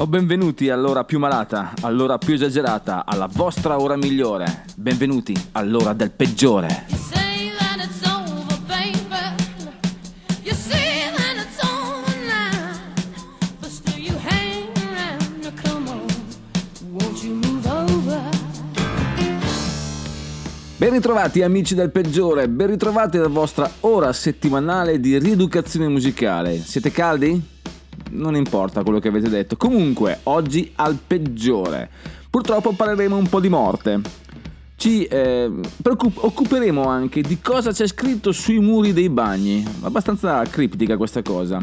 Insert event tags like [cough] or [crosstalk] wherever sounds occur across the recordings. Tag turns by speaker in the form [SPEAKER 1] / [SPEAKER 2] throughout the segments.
[SPEAKER 1] O benvenuti all'ora più malata, all'ora più esagerata, alla vostra ora migliore. Benvenuti all'ora del peggiore. Ben ritrovati amici del peggiore, ben ritrovati alla vostra ora settimanale di rieducazione musicale. Siete caldi? non importa quello che avete detto. Comunque, oggi al peggiore. Purtroppo parleremo un po' di morte. Ci eh, occuperemo anche di cosa c'è scritto sui muri dei bagni. Abbastanza criptica questa cosa.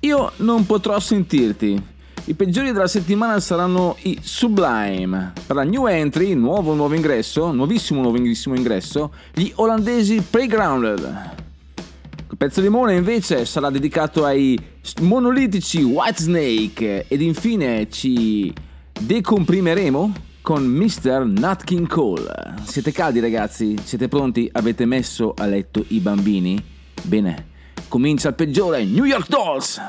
[SPEAKER 1] Io non potrò sentirti. I peggiori della settimana saranno i Sublime. Per la new entry, nuovo nuovo ingresso, nuovissimo nuovissimo ingresso, gli olandesi Playgrounded pezzo di limone invece sarà dedicato ai monolitici Whitesnake ed infine ci decomprimeremo con Mr. Nutkin Cole. Siete caldi ragazzi? Siete pronti? Avete messo a letto i bambini? Bene, comincia il peggiore New York Dolls!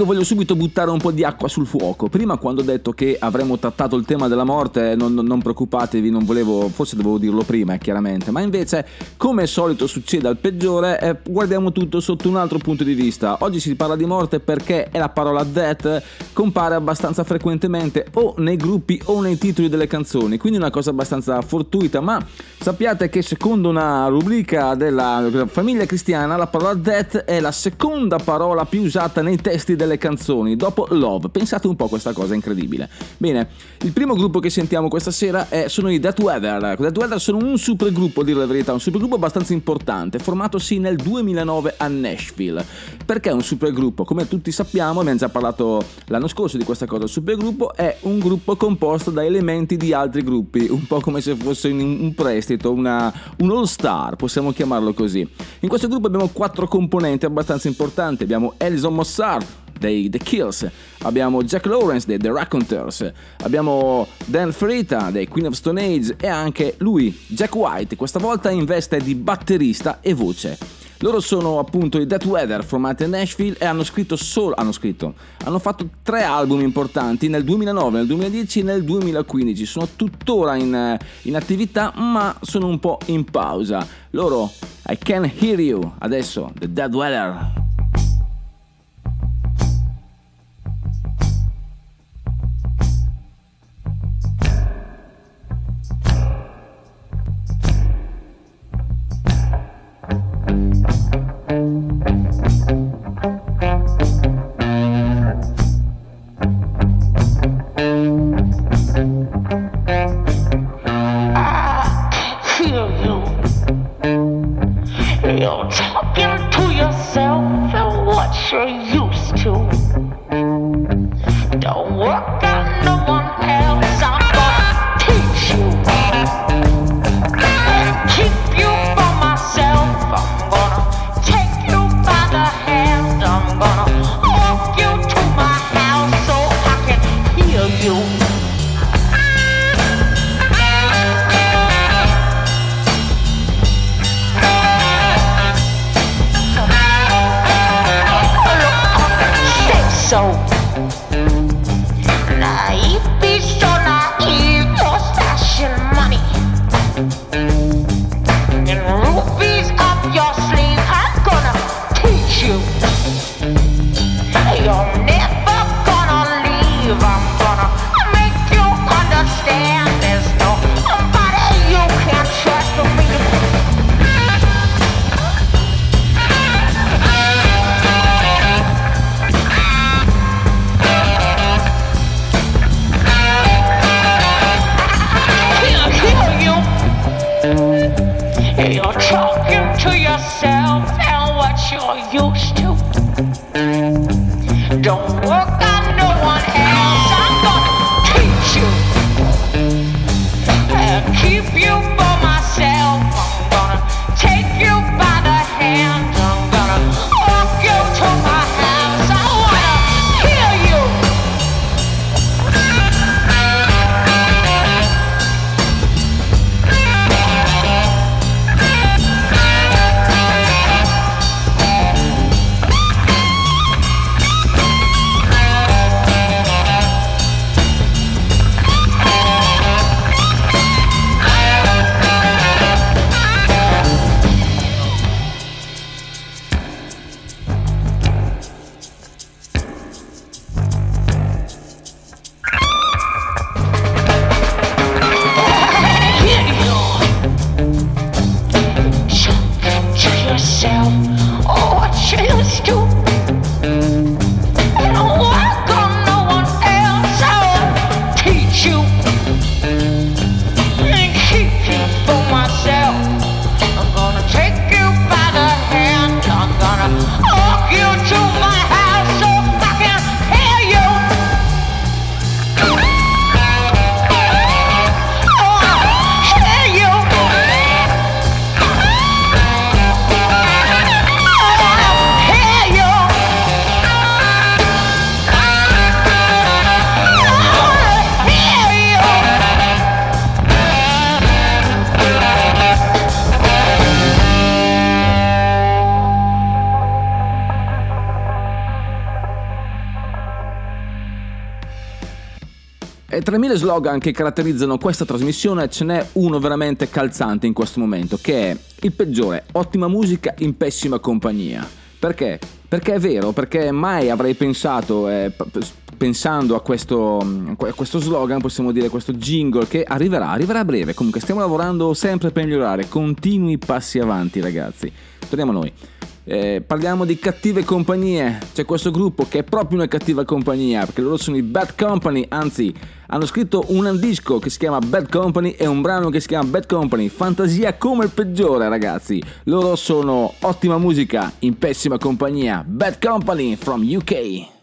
[SPEAKER 2] Ecco, voglio subito buttare un po' di acqua sul fuoco. Prima, quando ho detto che avremmo trattato il tema della morte, non, non preoccupatevi, non volevo, forse dovevo dirlo prima, eh, chiaramente. Ma invece, come al solito succede al peggiore, eh, guardiamo tutto sotto un altro punto di vista. Oggi si parla di morte perché la parola death compare abbastanza frequentemente o nei gruppi o nei titoli delle canzoni, quindi una cosa abbastanza fortuita. Ma sappiate che, secondo una rubrica della famiglia cristiana, la parola death è la seconda parola più usata nei testi delle canzoni, dopo Love. Pensate un po' a questa cosa incredibile. Bene, il primo gruppo che sentiamo questa sera è, sono i Death Weather. Death Weather sono un supergruppo, a dire la verità, un supergruppo abbastanza importante, formatosi nel 2009 a Nashville. Perché un supergruppo? Come tutti sappiamo, abbiamo già parlato l'anno scorso di questa cosa, il supergruppo è un gruppo composto da elementi di altri gruppi, un po' come se fosse un prestito, una, un all-star, possiamo chiamarlo così. In questo gruppo abbiamo quattro componenti abbastanza importanti, abbiamo Alison Mossard, dei The Kills, abbiamo Jack Lawrence dei The Raconteurs, abbiamo Dan Ferita dei Queen of Stone Age e anche lui, Jack White, questa volta in veste di batterista e voce. Loro sono appunto i Death Weather formati a Nashville e hanno scritto solo hanno scritto hanno fatto tre album importanti nel 2009, nel 2010 e nel 2015. Sono tuttora in, in attività, ma sono un po' in pausa. Loro I Can Hear You, adesso The Dead Weather. E mille slogan che caratterizzano questa trasmissione ce n'è uno veramente calzante in questo momento, che è il peggiore, ottima musica in pessima compagnia. Perché? Perché è vero, perché mai avrei pensato, eh, pensando a questo, a questo slogan, possiamo dire questo jingle che arriverà, arriverà a breve. Comunque stiamo lavorando sempre per migliorare, continui passi avanti ragazzi. Torniamo a noi. Eh, parliamo di cattive compagnie. C'è questo gruppo che è proprio una cattiva compagnia, perché loro sono i Bad Company, anzi, hanno scritto un disco che si chiama Bad Company e un brano che si chiama Bad Company. Fantasia come il peggiore, ragazzi. Loro sono ottima musica in pessima compagnia. Bad Company from UK.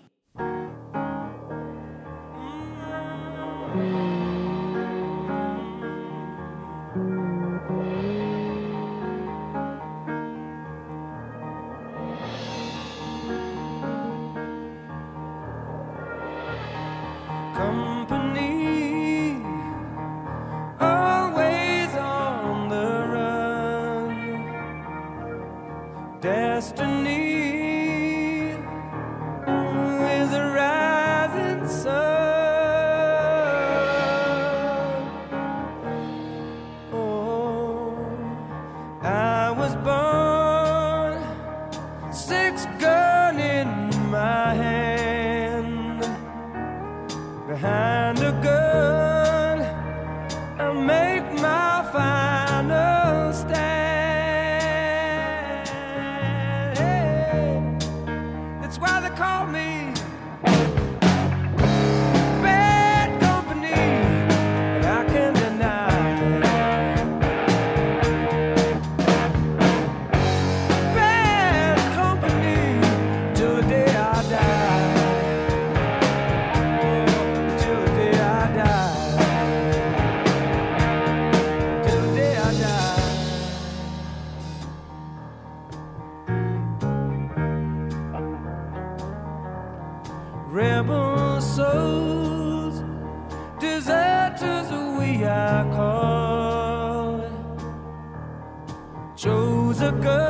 [SPEAKER 3] Chose a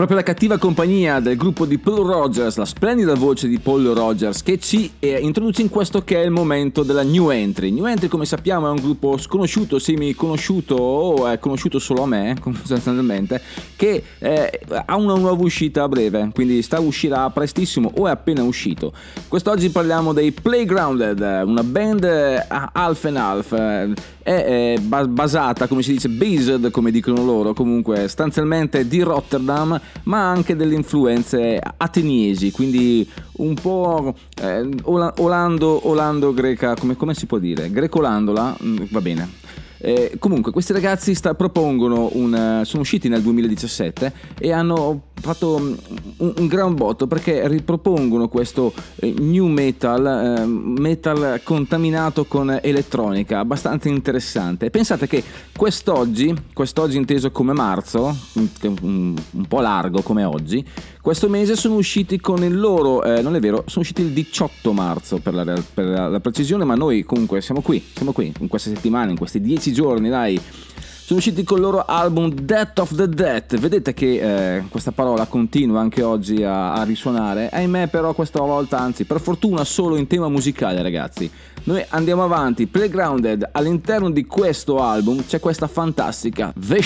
[SPEAKER 2] proprio la cattiva compagnia del gruppo di Paul Rogers, la splendida voce di Paul Rogers, che ci eh, introduce in questo che è il momento della New Entry. New Entry, come sappiamo, è un gruppo sconosciuto, semi-conosciuto o è conosciuto solo a me, [laughs] sostanzialmente, che eh, ha una nuova uscita a breve, quindi sta uscirà prestissimo o è appena uscito. Quest'oggi parliamo dei Playgrounded, una band eh, half and half. eh, è eh, ba- basata, come si dice, based come dicono loro, comunque sostanzialmente di Rotterdam, ma anche delle influenze ateniesi, quindi un po' eh, ola- olando, olando greca, come, come si può dire? Grecolandola, Mm, va bene. Eh, comunque, questi ragazzi sta- propongono un. eh, sono usciti nel 2017 e hanno fatto mm, un, un gran botto perché ripropongono questo eh, new metal, eh, metal contaminato con elettronica, abbastanza interessante. Pensate che quest'oggi, quest'oggi inteso come marzo, mm, un, un po' largo come oggi, questo mese sono usciti con il loro, eh, non è vero, sono usciti il 18 marzo per la, per la- la precisione, ma noi comunque siamo qui, siamo qui in queste settimane, in questi 10 giorni, dai. Sono usciti con il loro album Death of the Dead. Vedete che eh, questa parola continua anche oggi a, a risuonare. Ahimè, però, questa volta, anzi, per fortuna, solo in tema musicale, ragazzi. Noi andiamo avanti. Playgrounded, all'interno di questo album c'è questa fantastica The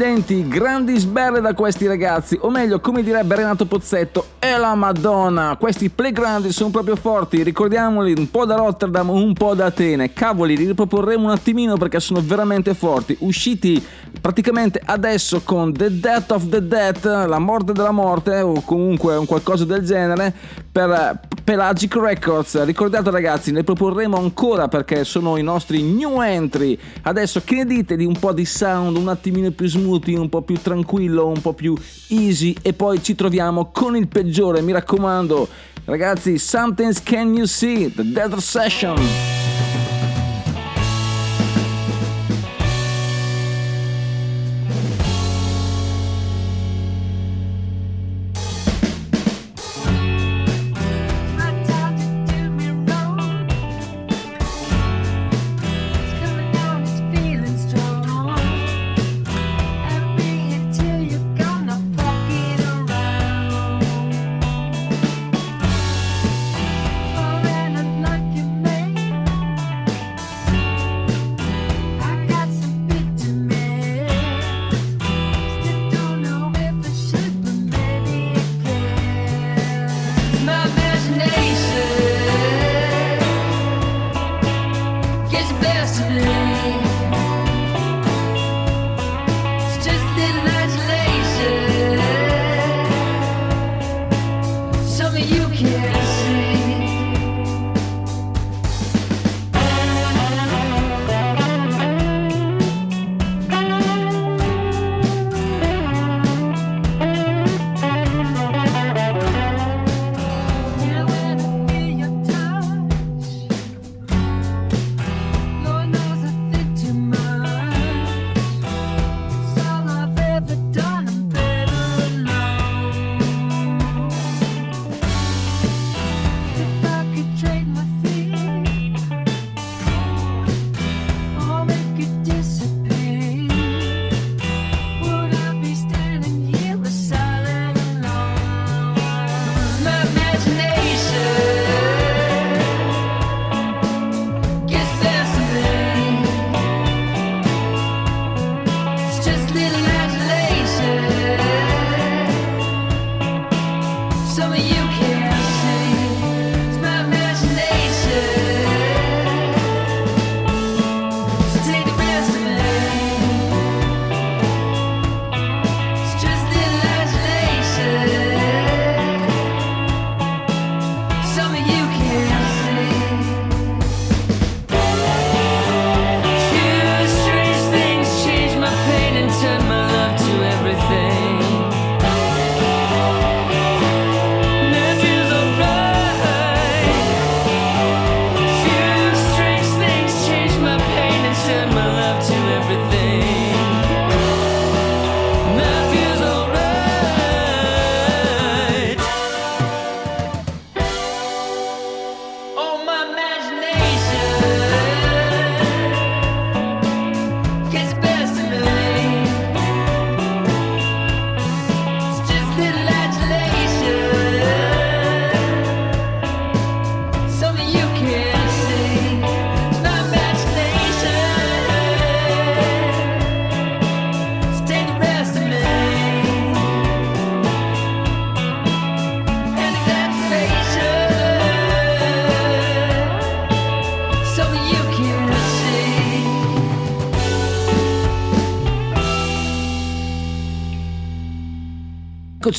[SPEAKER 4] de
[SPEAKER 2] Accidenti, grandi sberle da questi ragazzi, o meglio, come direbbe Renato Pozzetto, e la Madonna! Questi playground sono proprio forti, ricordiamoli un po' da Rotterdam, un po' da Atene. Cavoli, li riproporremo un attimino perché sono veramente forti. Usciti praticamente adesso con The Death of the Death, la morte della morte, o comunque un qualcosa del genere, per Pelagic Records. Ricordate ragazzi, ne proporremo ancora perché sono i nostri new entry. Adesso che ne dite di un po' di sound, un attimino più smooth, un po' più tranquillo, un po' più easy e poi ci troviamo con il peggiore, mi raccomando. Ragazzi, Something's Can You See, The Death Session.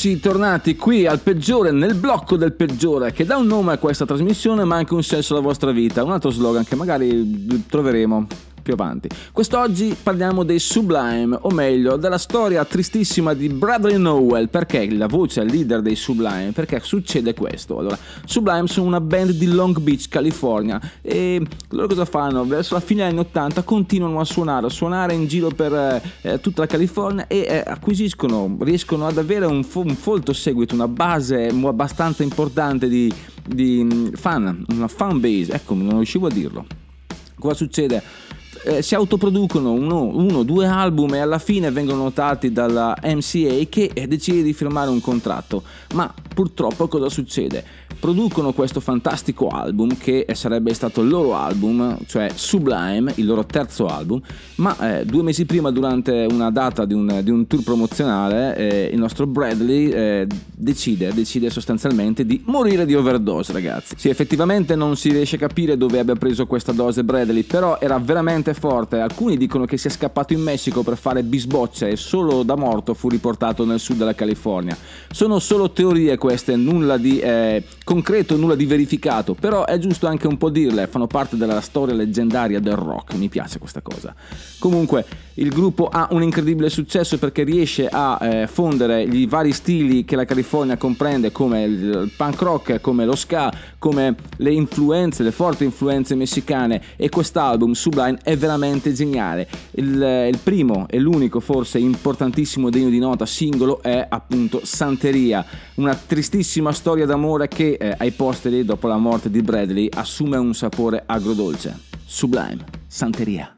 [SPEAKER 2] Eccoci tornati qui al peggiore, nel blocco del peggiore, che dà un nome a questa trasmissione ma anche un senso alla vostra vita, un altro slogan che magari troveremo più avanti. Quest'oggi parliamo dei Sublime, o meglio, della storia tristissima di Bradley Nowell, perché la voce è il leader dei Sublime, perché succede questo. Allora, Sublime sono una band di Long Beach, California, e loro cosa fanno? Verso la fine degli anni 80 continuano a suonare, a suonare in giro per eh, tutta la California e eh, acquisiscono, riescono ad avere un, fo- un folto seguito, una base abbastanza importante di, di mm, fan, una fan base, ecco, non riuscivo a dirlo. Cosa succede? Eh, si autoproducono uno, uno, due album e alla fine vengono notati dalla MCA che eh, decide di firmare un contratto. Ma Purtroppo cosa succede? Producono questo fantastico album che sarebbe stato il loro album, cioè Sublime, il loro terzo album, ma eh, due mesi prima durante una data di un, di un tour promozionale eh, il nostro Bradley eh, decide, decide sostanzialmente di morire di overdose ragazzi. Sì, effettivamente non si riesce a capire dove abbia preso questa dose Bradley, però era veramente forte. Alcuni dicono che sia scappato in Messico per fare bisbocce e solo da morto fu riportato nel sud della California. Sono solo teorie queste, nulla di eh, concreto, nulla di verificato, però è giusto anche un po' dirle, fanno parte della storia leggendaria del rock, mi piace questa cosa. Comunque il gruppo ha un incredibile successo perché riesce a eh, fondere i vari stili che la California comprende come il punk rock, come lo ska, come le influenze, le forti influenze messicane e quest'album Sublime è veramente geniale. Il, il primo e l'unico forse importantissimo degno di nota singolo è appunto Santeria, una tristissima storia d'amore che eh, ai posteri dopo la morte di Bradley assume un sapore agrodolce. Sublime, Santeria.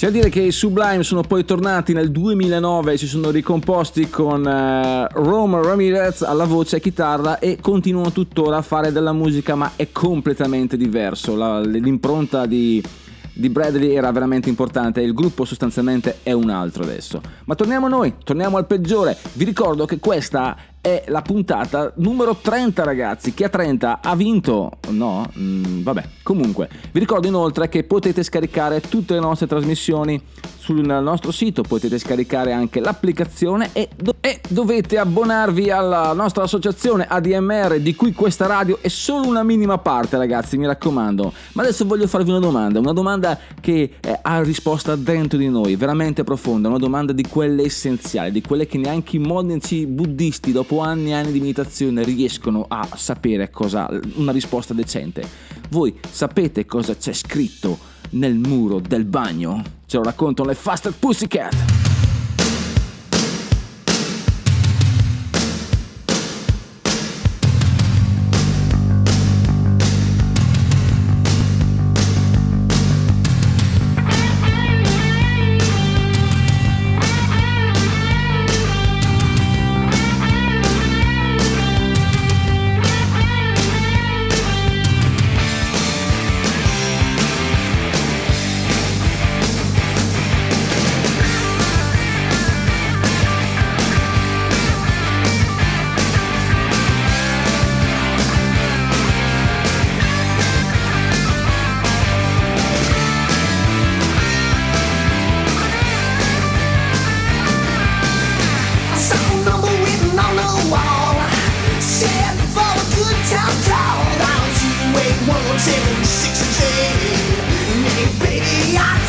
[SPEAKER 2] C'è da dire che i Sublime sono poi tornati nel 2009 e si sono ricomposti con eh, Roma Ramirez alla voce e chitarra e continuano tuttora a fare della musica ma è completamente diverso. La- l'impronta di, di Bradley era veramente importante e il gruppo sostanzialmente è un altro adesso. Ma torniamo a noi, torniamo al peggiore. Vi ricordo che questa è la puntata numero 30 ragazzi. Chi ha 30 ha vinto? No? Mm, vabbè, comunque. Vi ricordo inoltre che potete scaricare tutte le nostre trasmissioni sul nostro sito, potete scaricare anche l'applicazione e, do- e dovete abbonarvi alla nostra associazione ADMR di cui questa radio è solo una minima parte ragazzi, mi raccomando. Ma adesso voglio farvi una domanda, una domanda che eh, ha risposta dentro di noi, veramente profonda, una domanda di quelle essenziali, di quelle che neanche i monaci buddisti dopo dopo anni e anni di meditazione riescono a sapere cosa, una risposta decente. Voi sapete cosa c'è scritto nel muro del bagno? Ce lo raccontano le Faster Pussycat.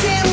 [SPEAKER 5] Can't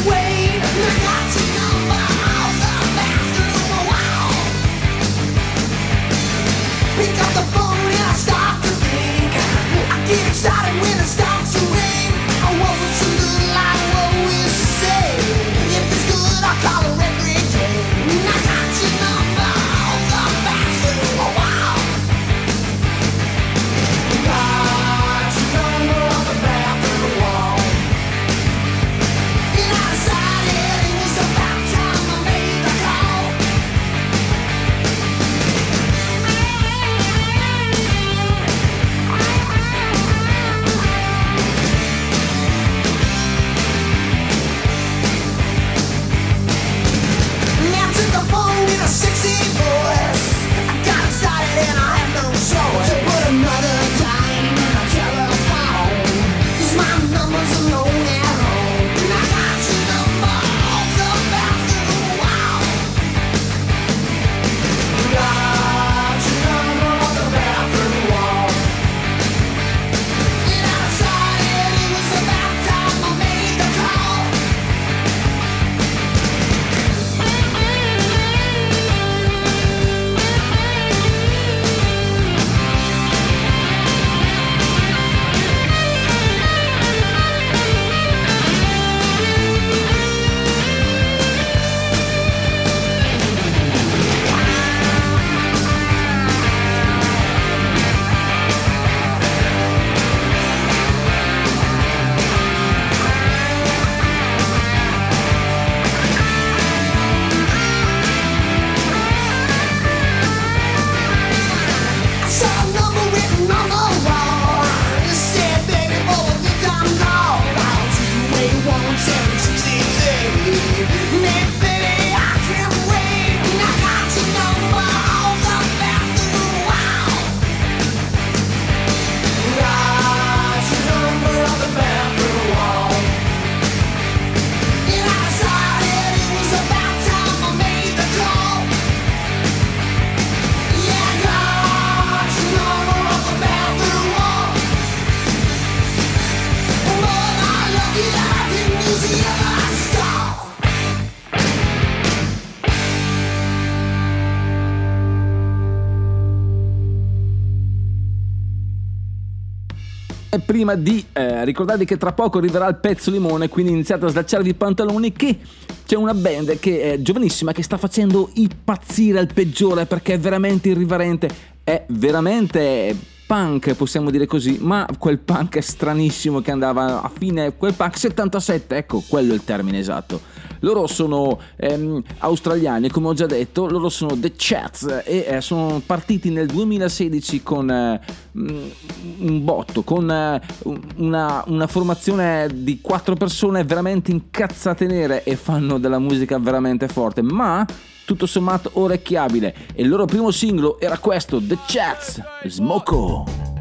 [SPEAKER 2] prima di eh, ricordarvi che tra poco arriverà il pezzo limone, quindi iniziate a slacciarvi i pantaloni che c'è una band che è giovanissima che sta facendo impazzire al peggiore perché è veramente irriverente, è veramente punk, possiamo dire così, ma quel punk stranissimo che andava a fine, quel punk 77, ecco, quello è il termine esatto. Loro sono ehm, australiani, come ho già detto, loro sono The Chats e eh, sono partiti nel 2016 con eh, un botto, con eh, una, una formazione di quattro persone veramente incazzate nere e fanno della musica veramente forte, ma tutto sommato orecchiabile. E il loro primo singolo era questo, The Chats, Smoko.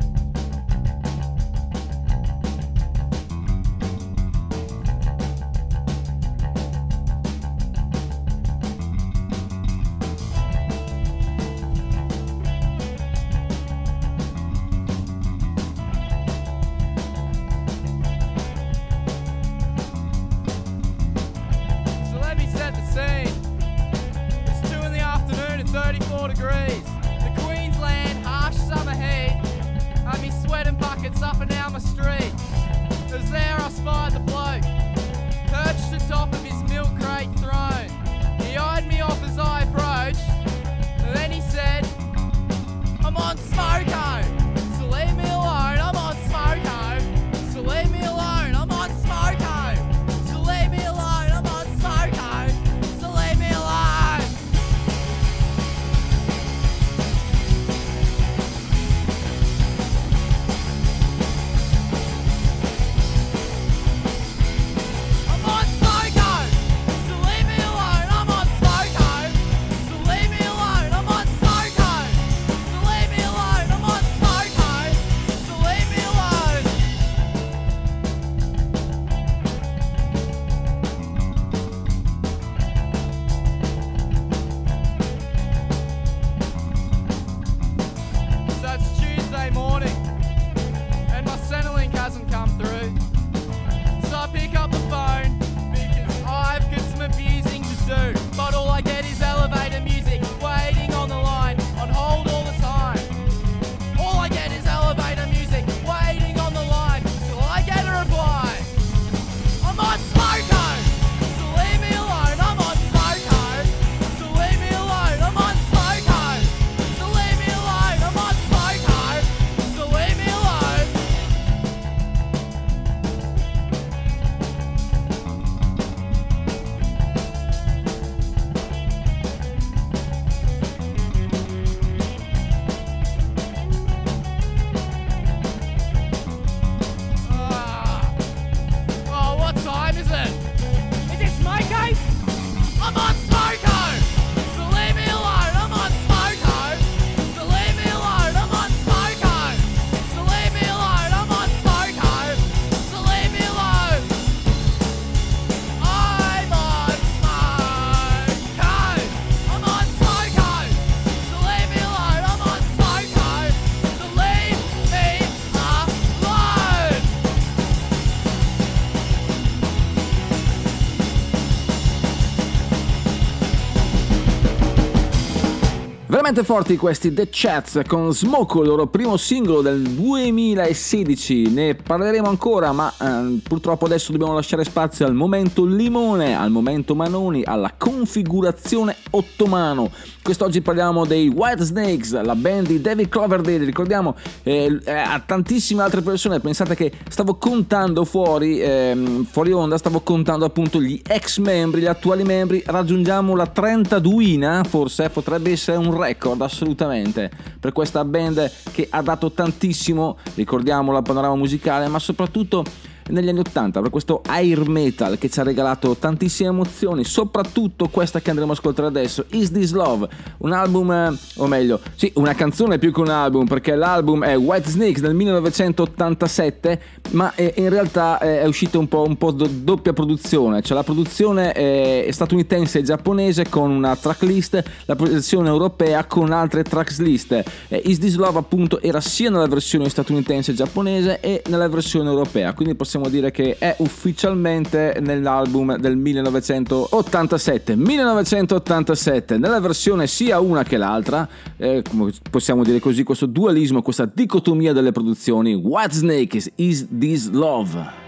[SPEAKER 2] Veramente forti questi The Chats con Smoke, il loro primo singolo del 2016. Ne parleremo ancora, ma eh, purtroppo adesso dobbiamo lasciare spazio al momento limone, al momento Manoni, alla configurazione ottomano. Quest'oggi parliamo dei White Snakes, la band di David Cloverdale. Ricordiamo eh, eh, a tantissime altre persone. Pensate che stavo contando fuori, ehm, fuori onda, stavo contando appunto gli ex membri, gli attuali membri. Raggiungiamo la 32 forse potrebbe essere un record assolutamente per questa band che ha dato tantissimo, ricordiamo al panorama musicale, ma soprattutto negli anni 80 per questo air metal che ci ha regalato tantissime emozioni, soprattutto questa che andremo a ascoltare adesso, Is This Love, un album, eh, o meglio, sì, una canzone più che un album, perché l'album è White Snakes del 1987, ma in realtà è, è uscita un po', un po' do- doppia produzione, cioè la produzione è statunitense e giapponese con una tracklist, la produzione europea con altre tracklist. Eh, Is This Love appunto era sia nella versione statunitense e giapponese e nella versione europea, quindi possiamo dire che è ufficialmente nell'album del 1987. 1987, nella versione sia una che l'altra, eh, possiamo dire così, questo dualismo, questa dicotomia delle produzioni. White Snake is, is This Love?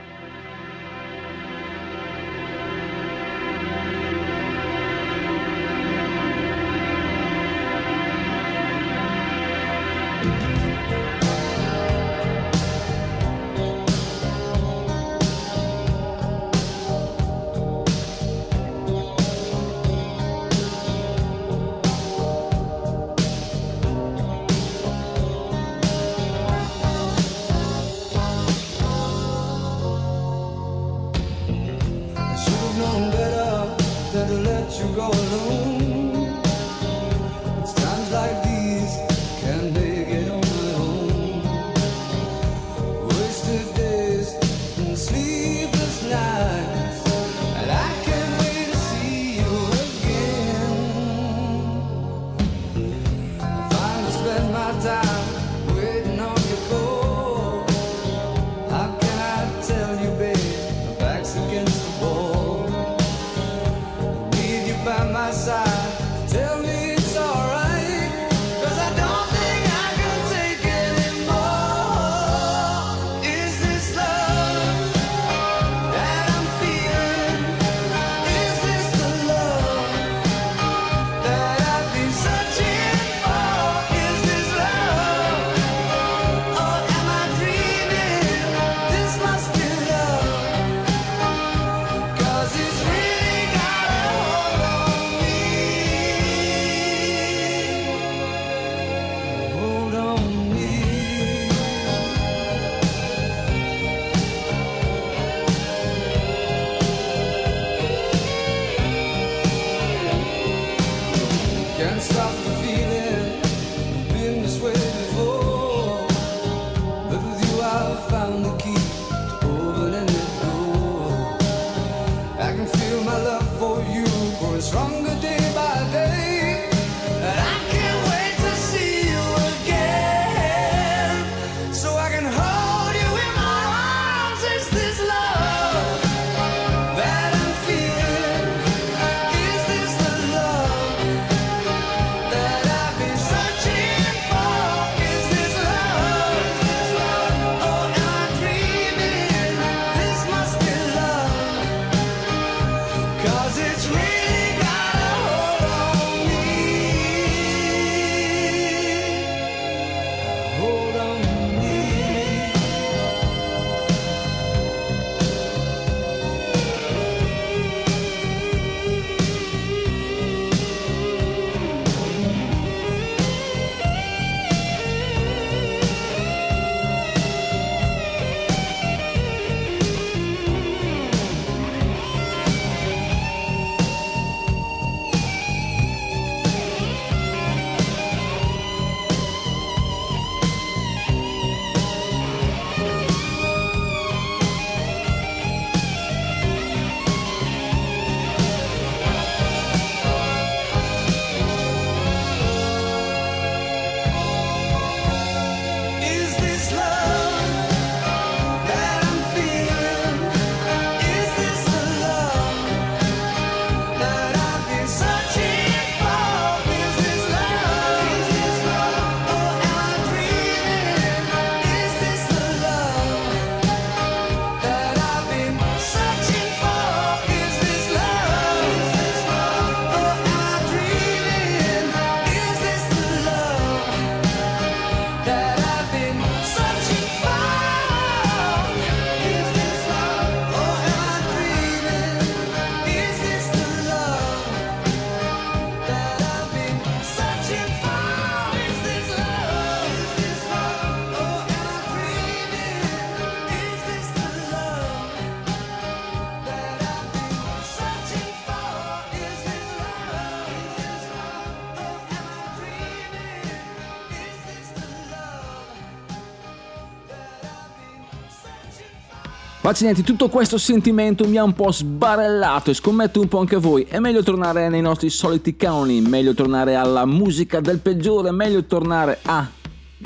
[SPEAKER 6] Accidenti, tutto questo sentimento mi ha un po' sbarellato e scommetto un po' anche voi. È meglio tornare nei nostri soliti canoni, meglio tornare alla musica del peggiore, meglio tornare a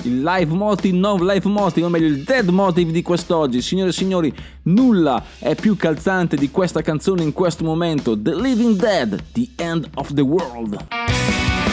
[SPEAKER 6] il live motive, non live motive, o meglio il dead motive di quest'oggi. Signore e signori, nulla è più calzante di questa canzone in questo momento. The Living Dead, The End of the World.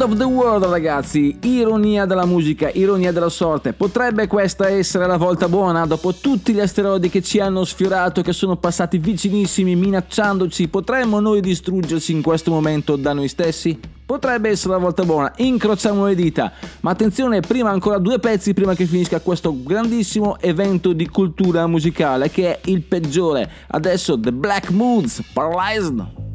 [SPEAKER 2] End of the World
[SPEAKER 6] ragazzi, ironia della musica, ironia della sorte, potrebbe questa essere la volta buona? Dopo tutti gli asteroidi che ci hanno sfiorato, che sono passati vicinissimi minacciandoci, potremmo noi distruggerci in questo momento da noi stessi? Potrebbe essere la volta buona, incrociamo le dita, ma attenzione, prima ancora due pezzi prima che finisca questo grandissimo evento di cultura musicale che è il peggiore, adesso The Black Moods, Paralyzed.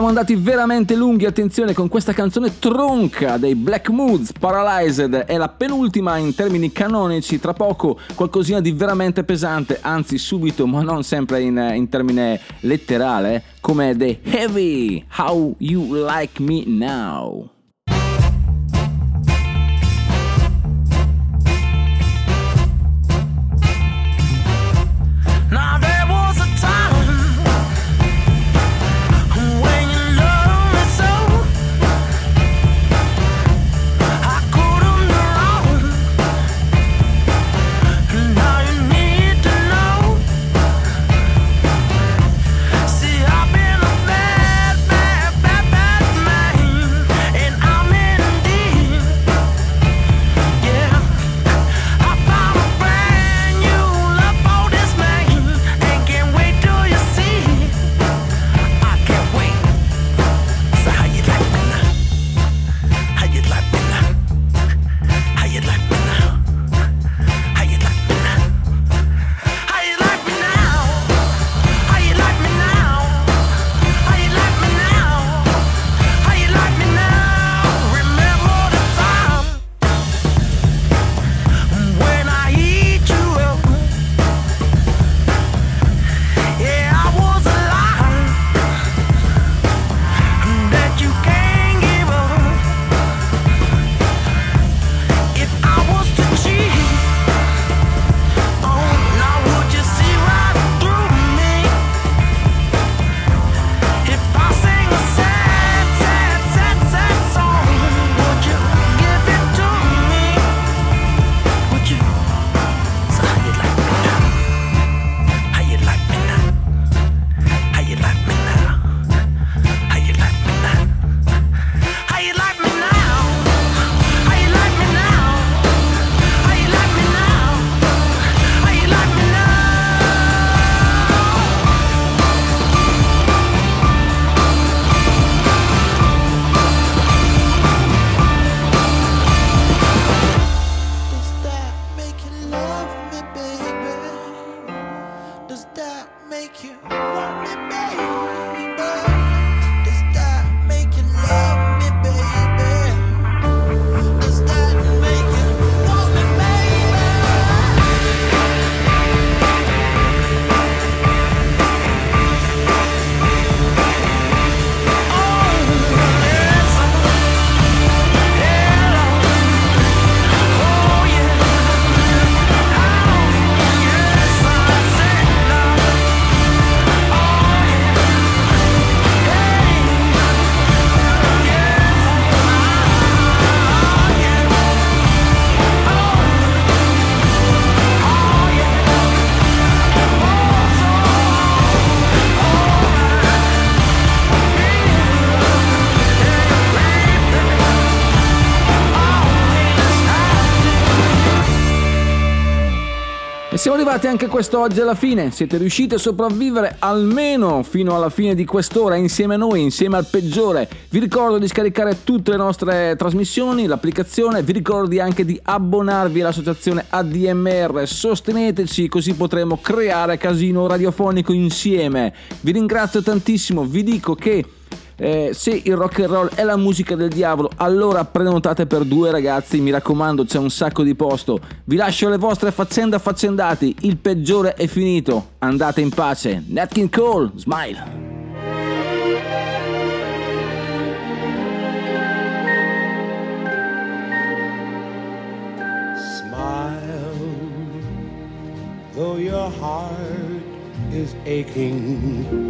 [SPEAKER 2] Siamo andati veramente lunghi, attenzione con questa canzone tronca dei Black Moods, Paralyzed è la penultima in termini canonici, tra poco qualcosina di veramente pesante, anzi subito ma non sempre in, in termine letterale, come The Heavy, How You Like Me Now. Siamo arrivati anche quest'oggi alla fine. Siete riusciti a sopravvivere almeno fino alla fine di quest'ora insieme a noi, insieme al peggiore. Vi ricordo di scaricare tutte le nostre trasmissioni, l'applicazione. Vi ricordo anche di abbonarvi all'associazione ADMR. Sosteneteci così potremo creare casino radiofonico insieme. Vi ringrazio tantissimo. Vi dico che eh, se il rock and roll è la musica del diavolo, allora prenotate per due ragazzi, mi raccomando, c'è un sacco di posto. Vi lascio le vostre faccende affaccendati, il peggiore è finito. Andate in pace. Nat King Cole, smile.
[SPEAKER 4] Though your heart is aching.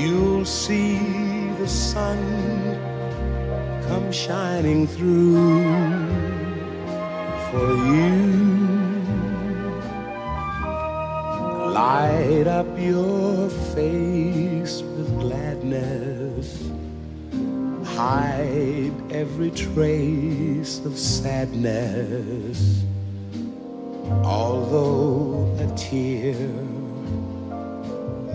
[SPEAKER 4] you'll see the sun come shining through for you. Light up your face with gladness. Hide every trace of sadness. Although a tear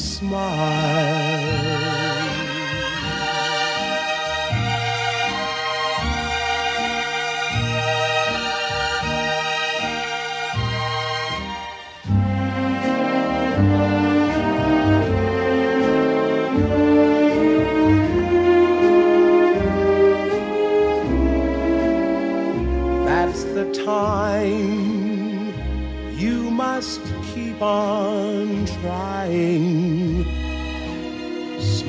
[SPEAKER 4] smile.